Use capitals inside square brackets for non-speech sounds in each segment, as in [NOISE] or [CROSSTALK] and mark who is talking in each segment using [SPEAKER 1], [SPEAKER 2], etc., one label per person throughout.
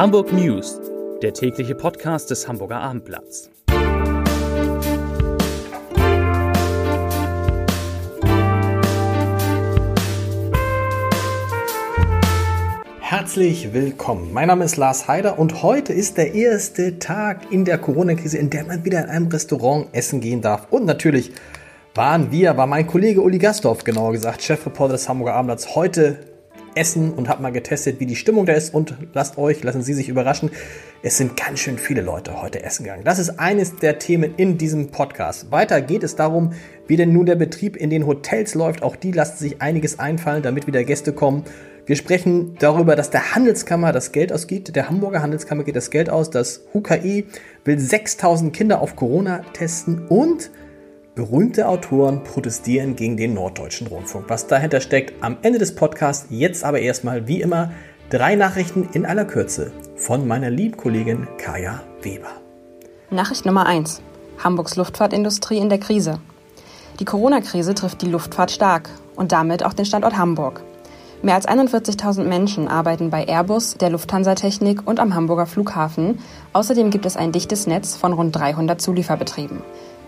[SPEAKER 1] Hamburg News, der tägliche Podcast des Hamburger Abendblatts.
[SPEAKER 2] Herzlich willkommen. Mein Name ist Lars Heider und heute ist der erste Tag in der Corona-Krise, in der man wieder in einem Restaurant essen gehen darf. Und natürlich waren wir, war mein Kollege Uli Gastorf, genauer gesagt, Chefreporter des Hamburger Abendblatts, heute essen und habe mal getestet, wie die Stimmung da ist. Und lasst euch, lassen Sie sich überraschen, es sind ganz schön viele Leute heute essen gegangen. Das ist eines der Themen in diesem Podcast. Weiter geht es darum, wie denn nun der Betrieb in den Hotels läuft. Auch die lassen sich einiges einfallen, damit wieder Gäste kommen. Wir sprechen darüber, dass der Handelskammer das Geld ausgibt. Der Hamburger Handelskammer geht das Geld aus. Das UKI will 6000 Kinder auf Corona testen und Berühmte Autoren protestieren gegen den Norddeutschen Rundfunk. Was dahinter steckt, am Ende des Podcasts. Jetzt aber erstmal, wie immer, drei Nachrichten in aller Kürze von meiner lieben Kollegin Kaya Weber.
[SPEAKER 3] Nachricht Nummer 1. Hamburgs Luftfahrtindustrie in der Krise. Die Corona-Krise trifft die Luftfahrt stark und damit auch den Standort Hamburg. Mehr als 41.000 Menschen arbeiten bei Airbus, der Lufthansa Technik und am Hamburger Flughafen. Außerdem gibt es ein dichtes Netz von rund 300 Zulieferbetrieben.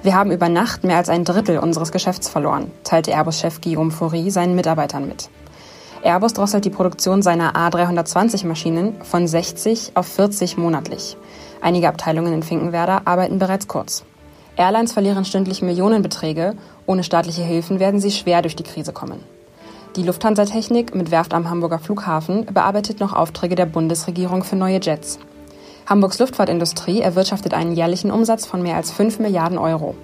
[SPEAKER 3] Wir haben über Nacht mehr als ein Drittel unseres Geschäfts verloren, teilte Airbus-Chef Guillaume Faury seinen Mitarbeitern mit. Airbus drosselt die Produktion seiner A320-Maschinen von 60 auf 40 monatlich. Einige Abteilungen in Finkenwerder arbeiten bereits kurz. Airlines verlieren stündlich Millionenbeträge. Ohne staatliche Hilfen werden sie schwer durch die Krise kommen. Die Lufthansa Technik mit Werft am Hamburger Flughafen bearbeitet noch Aufträge der Bundesregierung für neue Jets. Hamburgs Luftfahrtindustrie erwirtschaftet einen jährlichen Umsatz von mehr als 5 Milliarden Euro.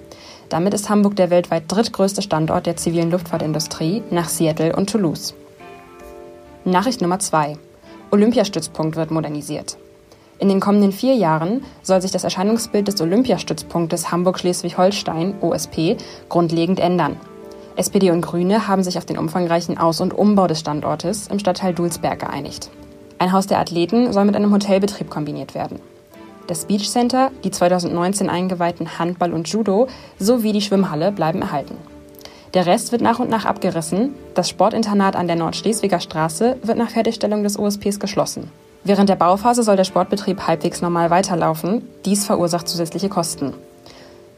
[SPEAKER 3] Damit ist Hamburg der weltweit drittgrößte Standort der zivilen Luftfahrtindustrie nach Seattle und Toulouse. Nachricht Nummer 2. Olympiastützpunkt wird modernisiert. In den kommenden vier Jahren soll sich das Erscheinungsbild des Olympiastützpunktes Hamburg-Schleswig-Holstein, OSP, grundlegend ändern. SPD und Grüne haben sich auf den umfangreichen Aus- und Umbau des Standortes im Stadtteil Dulsberg geeinigt. Ein Haus der Athleten soll mit einem Hotelbetrieb kombiniert werden. Das Beach Center, die 2019 eingeweihten Handball und Judo sowie die Schwimmhalle bleiben erhalten. Der Rest wird nach und nach abgerissen. Das Sportinternat an der Nordschleswiger Straße wird nach Fertigstellung des OSPs geschlossen. Während der Bauphase soll der Sportbetrieb halbwegs normal weiterlaufen. Dies verursacht zusätzliche Kosten.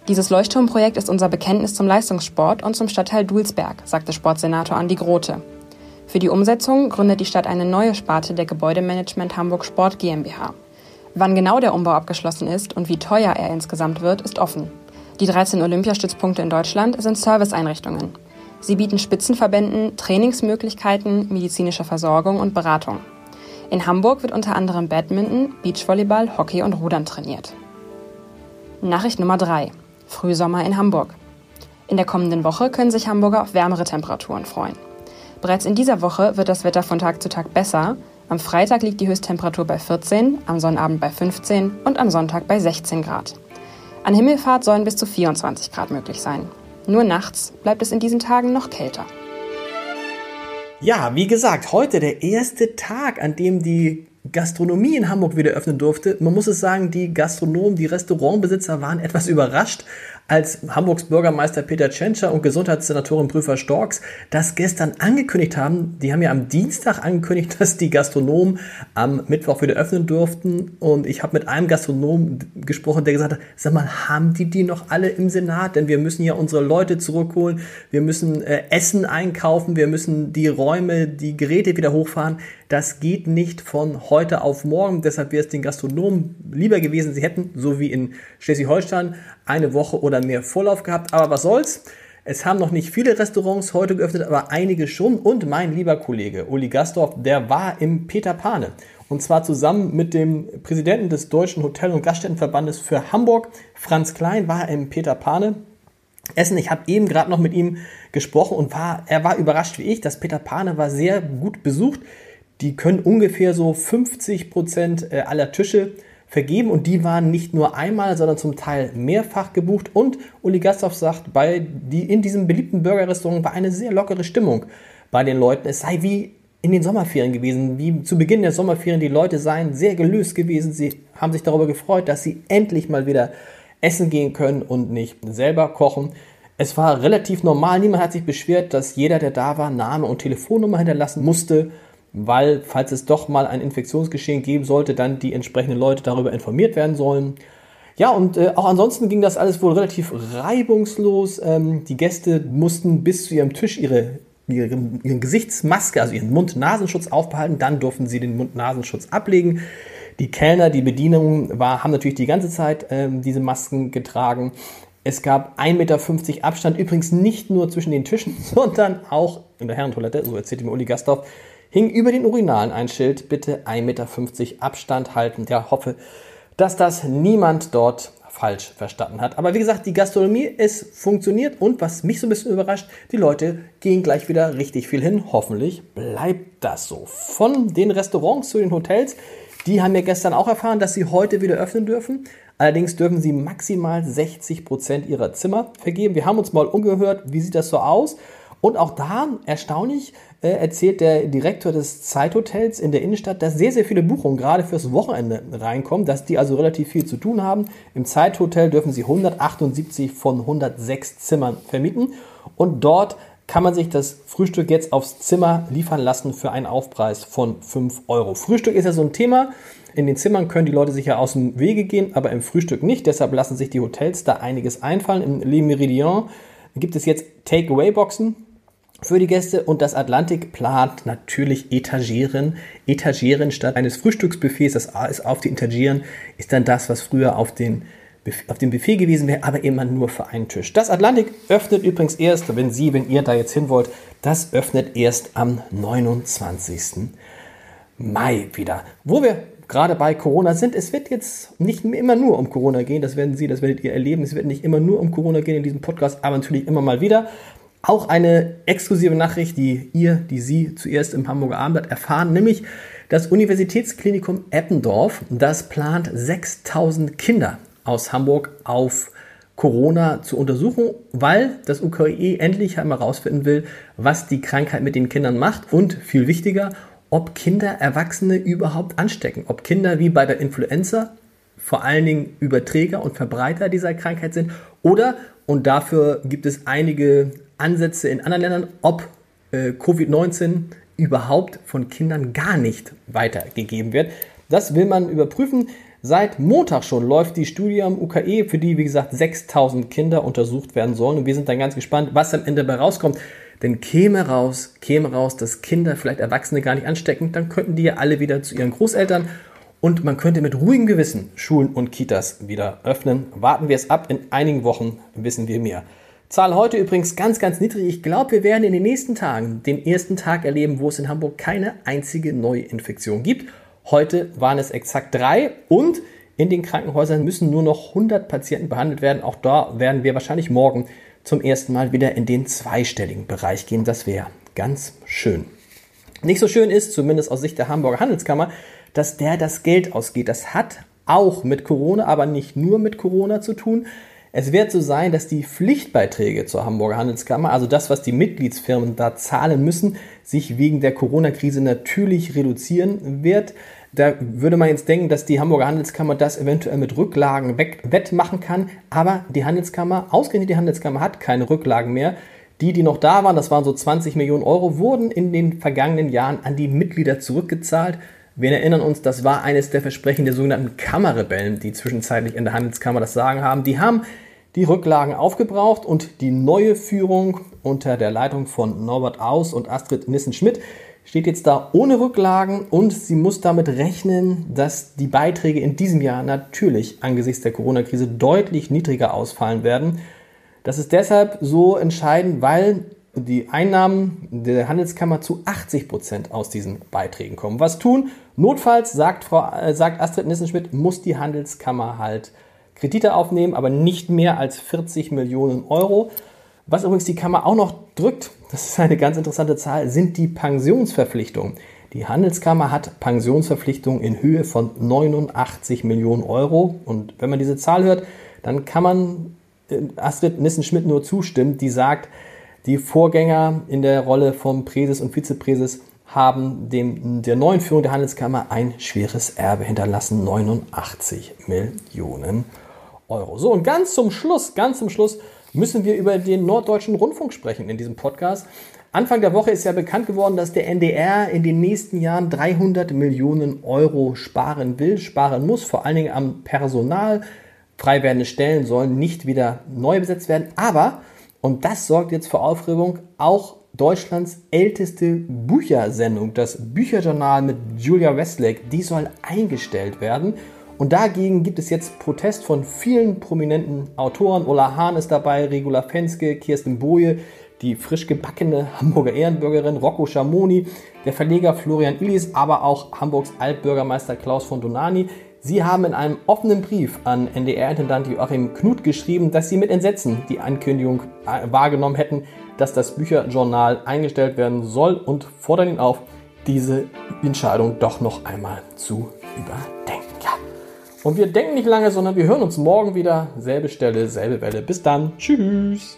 [SPEAKER 3] Dieses Leuchtturmprojekt ist unser Bekenntnis zum Leistungssport und zum Stadtteil Dulsberg, sagte Sportsenator Andi Grote. Für die Umsetzung gründet die Stadt eine neue Sparte der Gebäudemanagement Hamburg Sport GmbH. Wann genau der Umbau abgeschlossen ist und wie teuer er insgesamt wird, ist offen. Die 13 Olympiastützpunkte in Deutschland sind Serviceeinrichtungen. Sie bieten Spitzenverbänden Trainingsmöglichkeiten, medizinische Versorgung und Beratung. In Hamburg wird unter anderem Badminton, Beachvolleyball, Hockey und Rudern trainiert. Nachricht Nummer 3. Frühsommer in Hamburg. In der kommenden Woche können sich Hamburger auf wärmere Temperaturen freuen. Bereits in dieser Woche wird das Wetter von Tag zu Tag besser. Am Freitag liegt die Höchsttemperatur bei 14, am Sonnabend bei 15 und am Sonntag bei 16 Grad. An Himmelfahrt sollen bis zu 24 Grad möglich sein. Nur nachts bleibt es in diesen Tagen noch kälter.
[SPEAKER 2] Ja, wie gesagt, heute der erste Tag, an dem die Gastronomie in Hamburg wieder öffnen durfte. Man muss es sagen, die Gastronomen, die Restaurantbesitzer waren etwas überrascht, als Hamburgs Bürgermeister Peter Tschentscher und Gesundheitssenatorin Prüfer Storks das gestern angekündigt haben. Die haben ja am Dienstag angekündigt, [LAUGHS] dass die Gastronomen am Mittwoch wieder öffnen durften. Und ich habe mit einem Gastronom gesprochen, der gesagt hat, sag mal, haben die die noch alle im Senat? Denn wir müssen ja unsere Leute zurückholen. Wir müssen äh, Essen einkaufen. Wir müssen die Räume, die Geräte wieder hochfahren. Das geht nicht von heute auf morgen. Deshalb wäre es den Gastronomen lieber gewesen, sie hätten, so wie in Schleswig-Holstein, eine Woche oder mehr Vorlauf gehabt. Aber was soll's? Es haben noch nicht viele Restaurants heute geöffnet, aber einige schon. Und mein lieber Kollege Uli Gastorf, der war im Peter Pane. Und zwar zusammen mit dem Präsidenten des Deutschen Hotel- und Gaststättenverbandes für Hamburg, Franz Klein, war im Peter Pane. Essen. Ich habe eben gerade noch mit ihm gesprochen und war, er war überrascht wie ich. Das Peter Pane war sehr gut besucht. Die können ungefähr so 50 Prozent äh, aller Tische vergeben und die waren nicht nur einmal, sondern zum Teil mehrfach gebucht. Und Uli Gasthoff sagt, bei die, in diesem beliebten Burgerrestaurant war eine sehr lockere Stimmung bei den Leuten. Es sei wie in den Sommerferien gewesen, wie zu Beginn der Sommerferien. Die Leute seien sehr gelöst gewesen. Sie haben sich darüber gefreut, dass sie endlich mal wieder essen gehen können und nicht selber kochen. Es war relativ normal. Niemand hat sich beschwert, dass jeder, der da war, Name und Telefonnummer hinterlassen musste weil, falls es doch mal ein Infektionsgeschehen geben sollte, dann die entsprechenden Leute darüber informiert werden sollen. Ja, und äh, auch ansonsten ging das alles wohl relativ reibungslos. Ähm, die Gäste mussten bis zu ihrem Tisch ihre, ihre, ihre Gesichtsmaske, also ihren Mund-Nasenschutz aufbehalten. Dann durften sie den Mund-Nasenschutz ablegen. Die Kellner, die Bedienung war, haben natürlich die ganze Zeit ähm, diese Masken getragen. Es gab 1,50 Meter Abstand, übrigens nicht nur zwischen den Tischen, [LAUGHS] sondern auch in der Herrentoilette, so erzählte mir Uli Gastorf, hing über den Urinalen ein Schild, bitte 1,50 Meter Abstand halten. Ja, hoffe, dass das niemand dort falsch verstanden hat. Aber wie gesagt, die Gastronomie, es funktioniert und was mich so ein bisschen überrascht, die Leute gehen gleich wieder richtig viel hin. Hoffentlich bleibt das so. Von den Restaurants zu den Hotels, die haben ja gestern auch erfahren, dass sie heute wieder öffnen dürfen. Allerdings dürfen sie maximal 60 Prozent ihrer Zimmer vergeben. Wir haben uns mal umgehört, wie sieht das so aus? Und auch da, erstaunlich, äh, erzählt der Direktor des Zeithotels in der Innenstadt, dass sehr, sehr viele Buchungen gerade fürs Wochenende reinkommen, dass die also relativ viel zu tun haben. Im Zeithotel dürfen sie 178 von 106 Zimmern vermieten und dort kann man sich das Frühstück jetzt aufs Zimmer liefern lassen für einen Aufpreis von 5 Euro. Frühstück ist ja so ein Thema. In den Zimmern können die Leute sicher aus dem Wege gehen, aber im Frühstück nicht. Deshalb lassen sich die Hotels da einiges einfallen. Im Le Méridien gibt es jetzt Takeaway-Boxen für die Gäste und das Atlantik plant natürlich Etagieren. Etagieren statt eines Frühstücksbuffets, das ist auf die Etagieren, ist dann das, was früher auf, den, auf dem Buffet gewesen wäre, aber immer nur für einen Tisch. Das Atlantik öffnet übrigens erst, wenn Sie, wenn ihr da jetzt hin wollt, das öffnet erst am 29. Mai wieder. Wo wir gerade bei Corona sind. Es wird jetzt nicht immer nur um Corona gehen, das werden Sie, das werdet ihr erleben. Es wird nicht immer nur um Corona gehen in diesem Podcast, aber natürlich immer mal wieder. Auch eine exklusive Nachricht, die ihr, die Sie zuerst im Hamburger Abendblatt erfahren, nämlich das Universitätsklinikum Eppendorf, das plant 6000 Kinder aus Hamburg auf Corona zu untersuchen, weil das UKE endlich einmal herausfinden will, was die Krankheit mit den Kindern macht und viel wichtiger, ob Kinder Erwachsene überhaupt anstecken, ob Kinder wie bei der Influenza vor allen Dingen Überträger und Verbreiter dieser Krankheit sind oder, und dafür gibt es einige Ansätze in anderen Ländern, ob äh, Covid-19 überhaupt von Kindern gar nicht weitergegeben wird. Das will man überprüfen. Seit Montag schon läuft die Studie am UKE, für die, wie gesagt, 6000 Kinder untersucht werden sollen. Und wir sind dann ganz gespannt, was am Ende dabei rauskommt. Denn käme raus, käme raus, dass Kinder, vielleicht Erwachsene gar nicht anstecken, dann könnten die ja alle wieder zu ihren Großeltern und man könnte mit ruhigem Gewissen Schulen und Kitas wieder öffnen. Warten wir es ab, in einigen Wochen wissen wir mehr. Zahl heute übrigens ganz, ganz niedrig. Ich glaube, wir werden in den nächsten Tagen den ersten Tag erleben, wo es in Hamburg keine einzige Neuinfektion gibt. Heute waren es exakt drei und in den Krankenhäusern müssen nur noch 100 Patienten behandelt werden. Auch da werden wir wahrscheinlich morgen zum ersten Mal wieder in den zweistelligen Bereich gehen. Das wäre ganz schön. Nicht so schön ist, zumindest aus Sicht der Hamburger Handelskammer, dass der das Geld ausgeht. Das hat auch mit Corona, aber nicht nur mit Corona zu tun. Es wird so sein, dass die Pflichtbeiträge zur Hamburger Handelskammer, also das, was die Mitgliedsfirmen da zahlen müssen, sich wegen der Corona-Krise natürlich reduzieren wird. Da würde man jetzt denken, dass die Hamburger Handelskammer das eventuell mit Rücklagen wettmachen kann. Aber die Handelskammer, ausgerechnet die Handelskammer, hat keine Rücklagen mehr. Die, die noch da waren, das waren so 20 Millionen Euro, wurden in den vergangenen Jahren an die Mitglieder zurückgezahlt. Wir erinnern uns, das war eines der Versprechen der sogenannten Kammerrebellen, die zwischenzeitlich in der Handelskammer das Sagen haben. Die haben die Rücklagen aufgebraucht und die neue Führung unter der Leitung von Norbert Aus und Astrid Nissen-Schmidt steht jetzt da ohne Rücklagen und sie muss damit rechnen, dass die Beiträge in diesem Jahr natürlich angesichts der Corona-Krise deutlich niedriger ausfallen werden. Das ist deshalb so entscheidend, weil die Einnahmen der Handelskammer zu 80 Prozent aus diesen Beiträgen kommen. Was tun? Notfalls, sagt, Frau, äh, sagt Astrid Nissenschmidt, muss die Handelskammer halt Kredite aufnehmen, aber nicht mehr als 40 Millionen Euro. Was übrigens die Kammer auch noch drückt, das ist eine ganz interessante Zahl, sind die Pensionsverpflichtungen. Die Handelskammer hat Pensionsverpflichtungen in Höhe von 89 Millionen Euro. Und wenn man diese Zahl hört, dann kann man äh, Astrid Nissen-Schmidt nur zustimmen, die sagt, die Vorgänger in der Rolle vom Präses und Vizepräses haben dem, der neuen Führung der Handelskammer ein schweres Erbe hinterlassen, 89 Millionen Euro. So, und ganz zum Schluss, ganz zum Schluss müssen wir über den Norddeutschen Rundfunk sprechen in diesem Podcast. Anfang der Woche ist ja bekannt geworden, dass der NDR in den nächsten Jahren 300 Millionen Euro sparen will, sparen muss, vor allen Dingen am Personal. Frei werdende Stellen sollen nicht wieder neu besetzt werden. Aber, und das sorgt jetzt für Aufregung, auch Deutschlands älteste Büchersendung, das Bücherjournal mit Julia Westlake, die soll eingestellt werden. Und dagegen gibt es jetzt Protest von vielen prominenten Autoren. Ola Hahn ist dabei, Regula Fenske, Kirsten Boje, die frisch gebackene Hamburger Ehrenbürgerin Rocco Schamoni, der Verleger Florian Illis, aber auch Hamburgs Altbürgermeister Klaus von Donani. Sie haben in einem offenen Brief an NDR-Intendant Joachim Knut geschrieben, dass sie mit Entsetzen die Ankündigung äh, wahrgenommen hätten, dass das Bücherjournal eingestellt werden soll und fordern ihn auf, diese Entscheidung doch noch einmal zu überdenken. Ja. Und wir denken nicht lange, sondern wir hören uns morgen wieder. Selbe Stelle, selbe Welle. Bis dann. Tschüss.